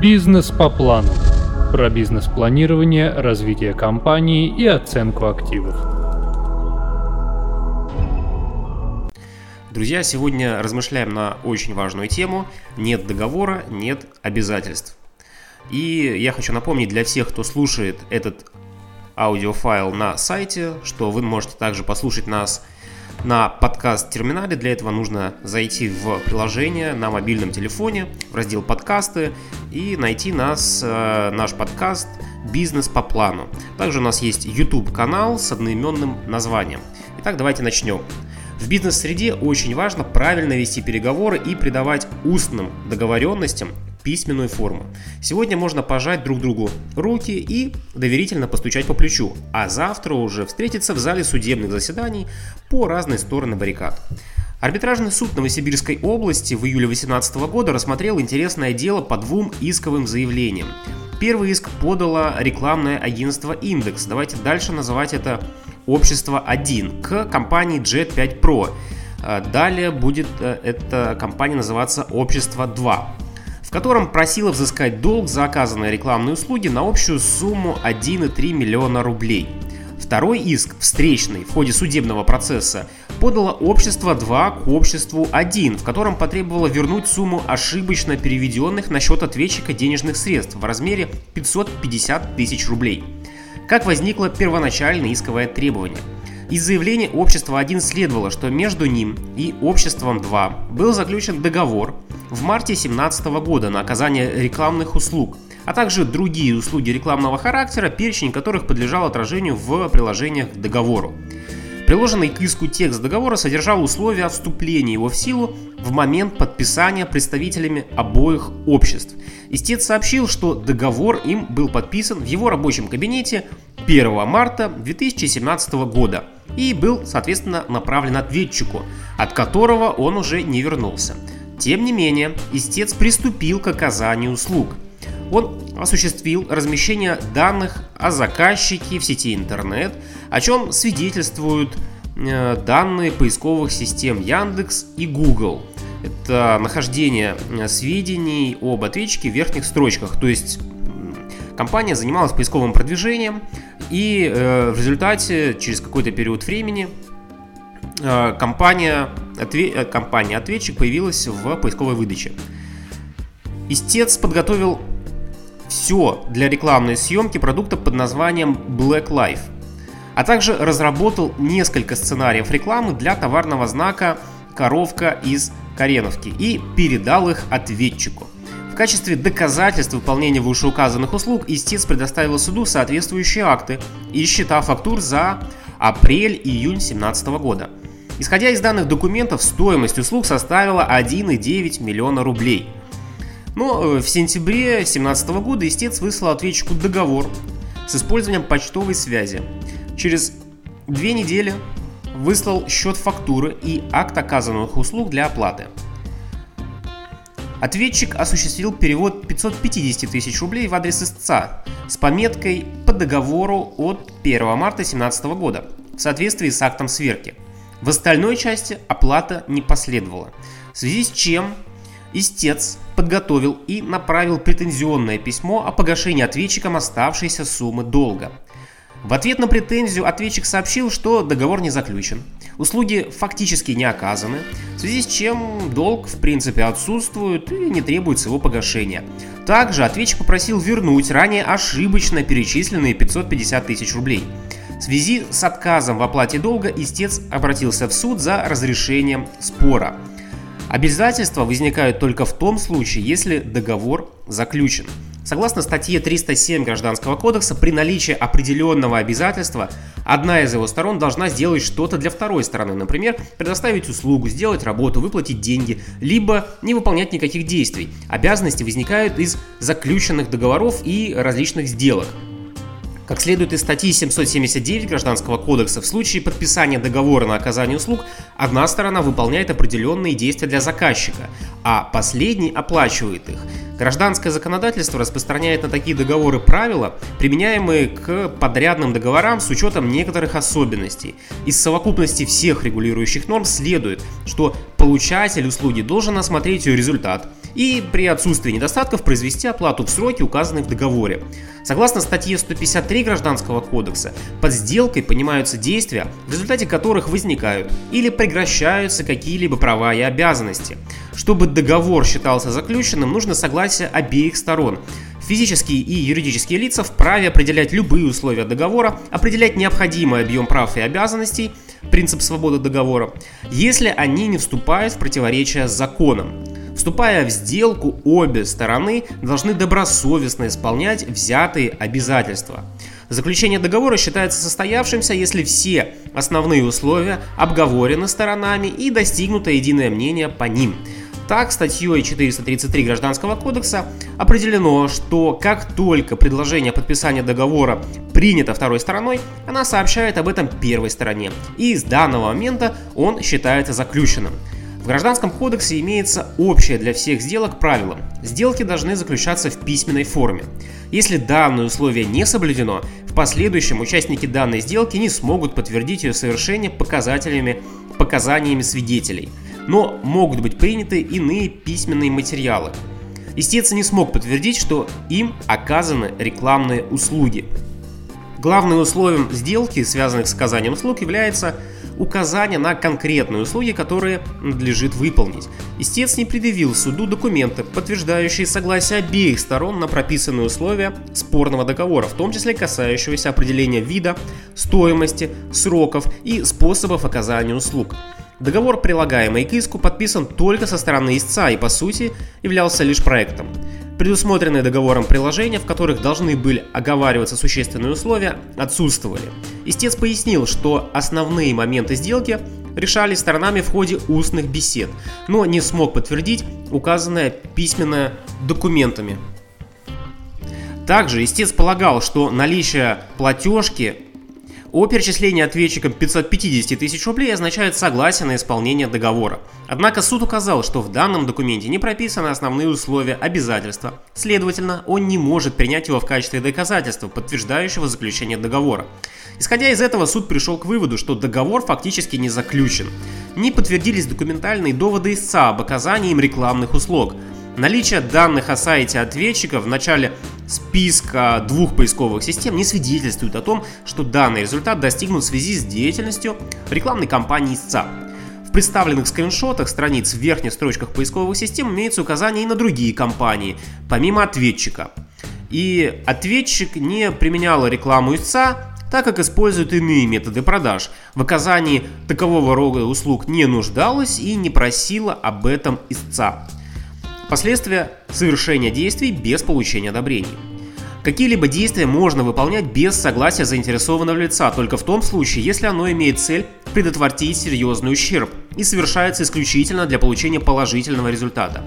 Бизнес по плану. Про бизнес-планирование, развитие компании и оценку активов. Друзья, сегодня размышляем на очень важную тему. Нет договора, нет обязательств. И я хочу напомнить для всех, кто слушает этот аудиофайл на сайте, что вы можете также послушать нас на подкаст-терминале. Для этого нужно зайти в приложение на мобильном телефоне, в раздел «Подкасты» и найти нас, э, наш подкаст «Бизнес по плану». Также у нас есть YouTube-канал с одноименным названием. Итак, давайте начнем. В бизнес-среде очень важно правильно вести переговоры и придавать устным договоренностям письменную форму. Сегодня можно пожать друг другу руки и доверительно постучать по плечу, а завтра уже встретиться в зале судебных заседаний по разные стороны баррикад. Арбитражный суд Новосибирской области в июле 2018 года рассмотрел интересное дело по двум исковым заявлениям. Первый иск подало рекламное агентство «Индекс». Давайте дальше называть это «Общество 1» к компании Jet 5 Pro. Далее будет э, эта компания называться «Общество 2» в котором просила взыскать долг за оказанные рекламные услуги на общую сумму 1,3 миллиона рублей. Второй иск, встречный, в ходе судебного процесса, подало общество 2 к обществу 1, в котором потребовало вернуть сумму ошибочно переведенных на счет ответчика денежных средств в размере 550 тысяч рублей. Как возникло первоначальное исковое требование – из заявления общества 1 следовало, что между ним и обществом 2 был заключен договор в марте 2017 года на оказание рекламных услуг, а также другие услуги рекламного характера, перечень которых подлежал отражению в приложениях к договору. Приложенный к иску текст договора содержал условия о вступлении его в силу в момент подписания представителями обоих обществ. Истец сообщил, что договор им был подписан в его рабочем кабинете 1 марта 2017 года – и был, соответственно, направлен ответчику, от которого он уже не вернулся. Тем не менее, истец приступил к оказанию услуг. Он осуществил размещение данных о заказчике в сети интернет, о чем свидетельствуют э, данные поисковых систем Яндекс и Google. Это нахождение э, сведений об ответчике в верхних строчках, то есть компания занималась поисковым продвижением, и э, в результате, через какой-то период времени, компания, отве, э, компания ответчик появилась в поисковой выдаче. Истец подготовил все для рекламной съемки продукта под названием Black Life, а также разработал несколько сценариев рекламы для товарного знака «Коровка из Кореновки» и передал их ответчику – качестве доказательств выполнения вышеуказанных услуг истец предоставил суду соответствующие акты и счета фактур за апрель-июнь 2017 года. Исходя из данных документов, стоимость услуг составила 1,9 миллиона рублей. Но э, в сентябре 2017 года истец выслал ответчику договор с использованием почтовой связи. Через две недели выслал счет фактуры и акт оказанных услуг для оплаты – Ответчик осуществил перевод 550 тысяч рублей в адрес истца с пометкой по договору от 1 марта 2017 года в соответствии с актом сверки. В остальной части оплата не последовала, в связи с чем истец подготовил и направил претензионное письмо о погашении ответчикам оставшейся суммы долга. В ответ на претензию ответчик сообщил, что договор не заключен, услуги фактически не оказаны, в связи с чем долг в принципе отсутствует и не требуется его погашения. Также ответчик попросил вернуть ранее ошибочно перечисленные 550 тысяч рублей. В связи с отказом в оплате долга истец обратился в суд за разрешением спора. Обязательства возникают только в том случае, если договор заключен. Согласно статье 307 Гражданского кодекса, при наличии определенного обязательства одна из его сторон должна сделать что-то для второй стороны, например, предоставить услугу, сделать работу, выплатить деньги, либо не выполнять никаких действий. Обязанности возникают из заключенных договоров и различных сделок. Как следует из статьи 779 Гражданского кодекса, в случае подписания договора на оказание услуг одна сторона выполняет определенные действия для заказчика, а последний оплачивает их. Гражданское законодательство распространяет на такие договоры правила, применяемые к подрядным договорам с учетом некоторых особенностей. Из совокупности всех регулирующих норм следует, что получатель услуги должен осмотреть ее результат и при отсутствии недостатков произвести оплату в сроки, указанные в договоре. Согласно статье 153 Гражданского кодекса, под сделкой понимаются действия, в результате которых возникают или прекращаются какие-либо права и обязанности. Чтобы договор считался заключенным, нужно согласие обеих сторон. Физические и юридические лица вправе определять любые условия договора, определять необходимый объем прав и обязанностей, принцип свободы договора, если они не вступают в противоречие с законом. Вступая в сделку, обе стороны должны добросовестно исполнять взятые обязательства. Заключение договора считается состоявшимся, если все основные условия обговорены сторонами и достигнуто единое мнение по ним – так, статьей 433 Гражданского кодекса определено, что как только предложение подписания договора принято второй стороной, она сообщает об этом первой стороне, и с данного момента он считается заключенным. В Гражданском кодексе имеется общее для всех сделок правило. Сделки должны заключаться в письменной форме. Если данное условие не соблюдено, в последующем участники данной сделки не смогут подтвердить ее совершение показателями, показаниями свидетелей – но могут быть приняты иные письменные материалы. Истец не смог подтвердить, что им оказаны рекламные услуги. Главным условием сделки, связанных с оказанием услуг, является указание на конкретные услуги, которые надлежит выполнить. Истец не предъявил суду документы, подтверждающие согласие обеих сторон на прописанные условия спорного договора, в том числе касающегося определения вида, стоимости, сроков и способов оказания услуг. Договор, прилагаемый к иску, подписан только со стороны истца и, по сути, являлся лишь проектом. Предусмотренные договором приложения, в которых должны были оговариваться существенные условия, отсутствовали. Истец пояснил, что основные моменты сделки решались сторонами в ходе устных бесед, но не смог подтвердить указанное письменно документами. Также истец полагал, что наличие платежки о перечислении ответчикам 550 тысяч рублей означает согласие на исполнение договора. Однако суд указал, что в данном документе не прописаны основные условия обязательства, следовательно, он не может принять его в качестве доказательства, подтверждающего заключение договора. Исходя из этого, суд пришел к выводу, что договор фактически не заключен. Не подтвердились документальные доводы истца об оказании им рекламных услуг – Наличие данных о сайте ответчика в начале списка двух поисковых систем не свидетельствует о том, что данный результат достигнут в связи с деятельностью рекламной кампании истца. В представленных скриншотах страниц в верхних строчках поисковых систем имеются указания и на другие компании, помимо ответчика. И ответчик не применял рекламу истца, так как использует иные методы продаж. В оказании такового рода услуг не нуждалась и не просила об этом истца. Последствия совершения действий без получения одобрений. Какие-либо действия можно выполнять без согласия заинтересованного лица, только в том случае, если оно имеет цель предотвратить серьезный ущерб и совершается исключительно для получения положительного результата.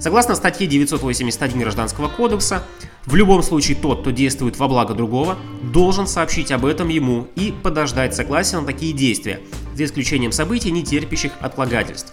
Согласно статье 981 Гражданского кодекса, в любом случае тот, кто действует во благо другого, должен сообщить об этом ему и подождать согласия на такие действия, за исключением событий, не терпящих отлагательств.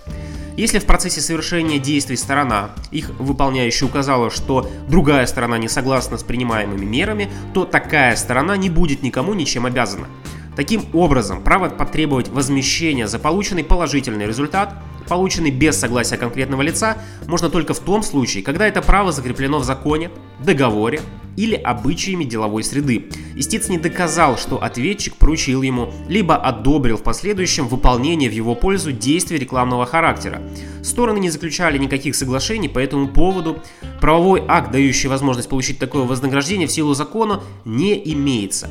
Если в процессе совершения действий сторона, их выполняющая указала, что другая сторона не согласна с принимаемыми мерами, то такая сторона не будет никому ничем обязана. Таким образом, право потребовать возмещения за полученный положительный результат, полученный без согласия конкретного лица, можно только в том случае, когда это право закреплено в законе, договоре или обычаями деловой среды. Истец не доказал, что ответчик поручил ему, либо одобрил в последующем выполнение в его пользу действий рекламного характера. Стороны не заключали никаких соглашений по этому поводу. Правовой акт, дающий возможность получить такое вознаграждение в силу закона, не имеется.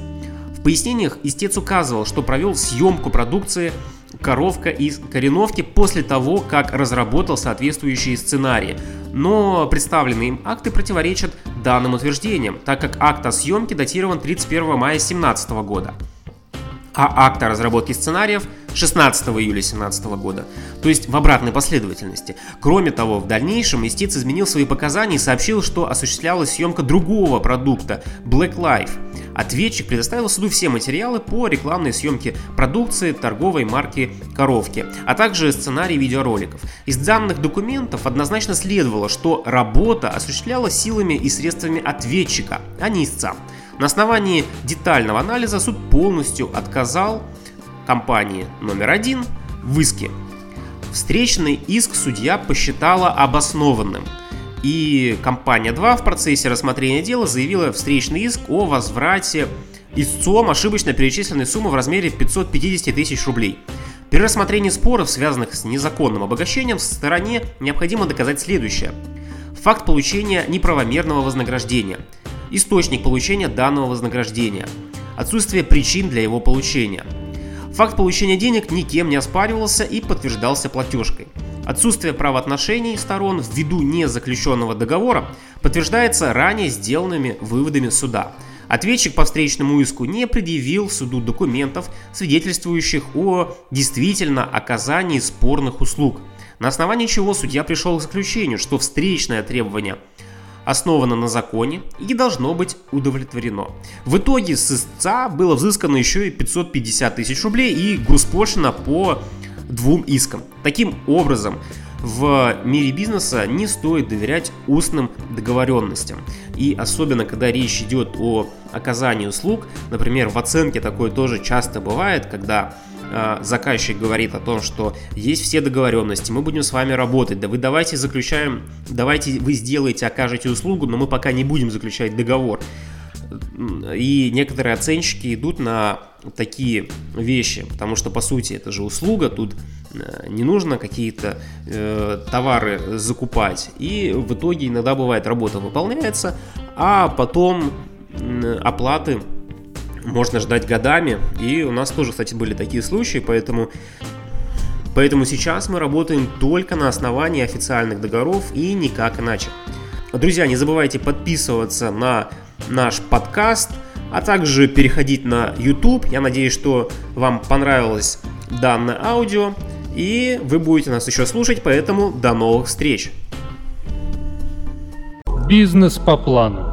В пояснениях истец указывал, что провел съемку продукции коровка из Кореновки после того, как разработал соответствующие сценарии. Но представленные им акты противоречат данным утверждениям, так как акт о съемке датирован 31 мая 2017 года, а акт о разработке сценариев 16 июля 2017 года, то есть в обратной последовательности. Кроме того, в дальнейшем истец изменил свои показания и сообщил, что осуществлялась съемка другого продукта Black Life. Ответчик предоставил суду все материалы по рекламной съемке продукции торговой марки «Коровки», а также сценарий видеороликов. Из данных документов однозначно следовало, что работа осуществлялась силами и средствами ответчика, а не истца. На основании детального анализа суд полностью отказал компании номер один в иске. Встречный иск судья посчитала обоснованным. И компания 2 в процессе рассмотрения дела заявила встречный иск о возврате истцом ошибочно перечисленной суммы в размере 550 тысяч рублей. При рассмотрении споров, связанных с незаконным обогащением, в стороне необходимо доказать следующее. Факт получения неправомерного вознаграждения – источник получения данного вознаграждения, отсутствие причин для его получения. Факт получения денег никем не оспаривался и подтверждался платежкой. Отсутствие правоотношений сторон ввиду незаключенного договора подтверждается ранее сделанными выводами суда. Ответчик по встречному иску не предъявил суду документов, свидетельствующих о действительно оказании спорных услуг, на основании чего судья пришел к заключению, что встречное требование – основано на законе и должно быть удовлетворено. В итоге с истца было взыскано еще и 550 тысяч рублей и госпошлина по двум искам. Таким образом, в мире бизнеса не стоит доверять устным договоренностям. И особенно, когда речь идет о оказании услуг, например, в оценке такое тоже часто бывает, когда заказчик говорит о том, что есть все договоренности, мы будем с вами работать, да вы давайте заключаем, давайте вы сделаете, окажете услугу, но мы пока не будем заключать договор. И некоторые оценщики идут на такие вещи, потому что по сути это же услуга, тут э, не нужно какие-то э, товары закупать. И в итоге иногда бывает работа выполняется, а потом э, оплаты можно ждать годами. И у нас тоже, кстати, были такие случаи, поэтому Поэтому сейчас мы работаем только на основании официальных договоров и никак иначе. Друзья, не забывайте подписываться на наш подкаст, а также переходить на YouTube. Я надеюсь, что вам понравилось данное аудио, и вы будете нас еще слушать, поэтому до новых встреч. Бизнес по плану.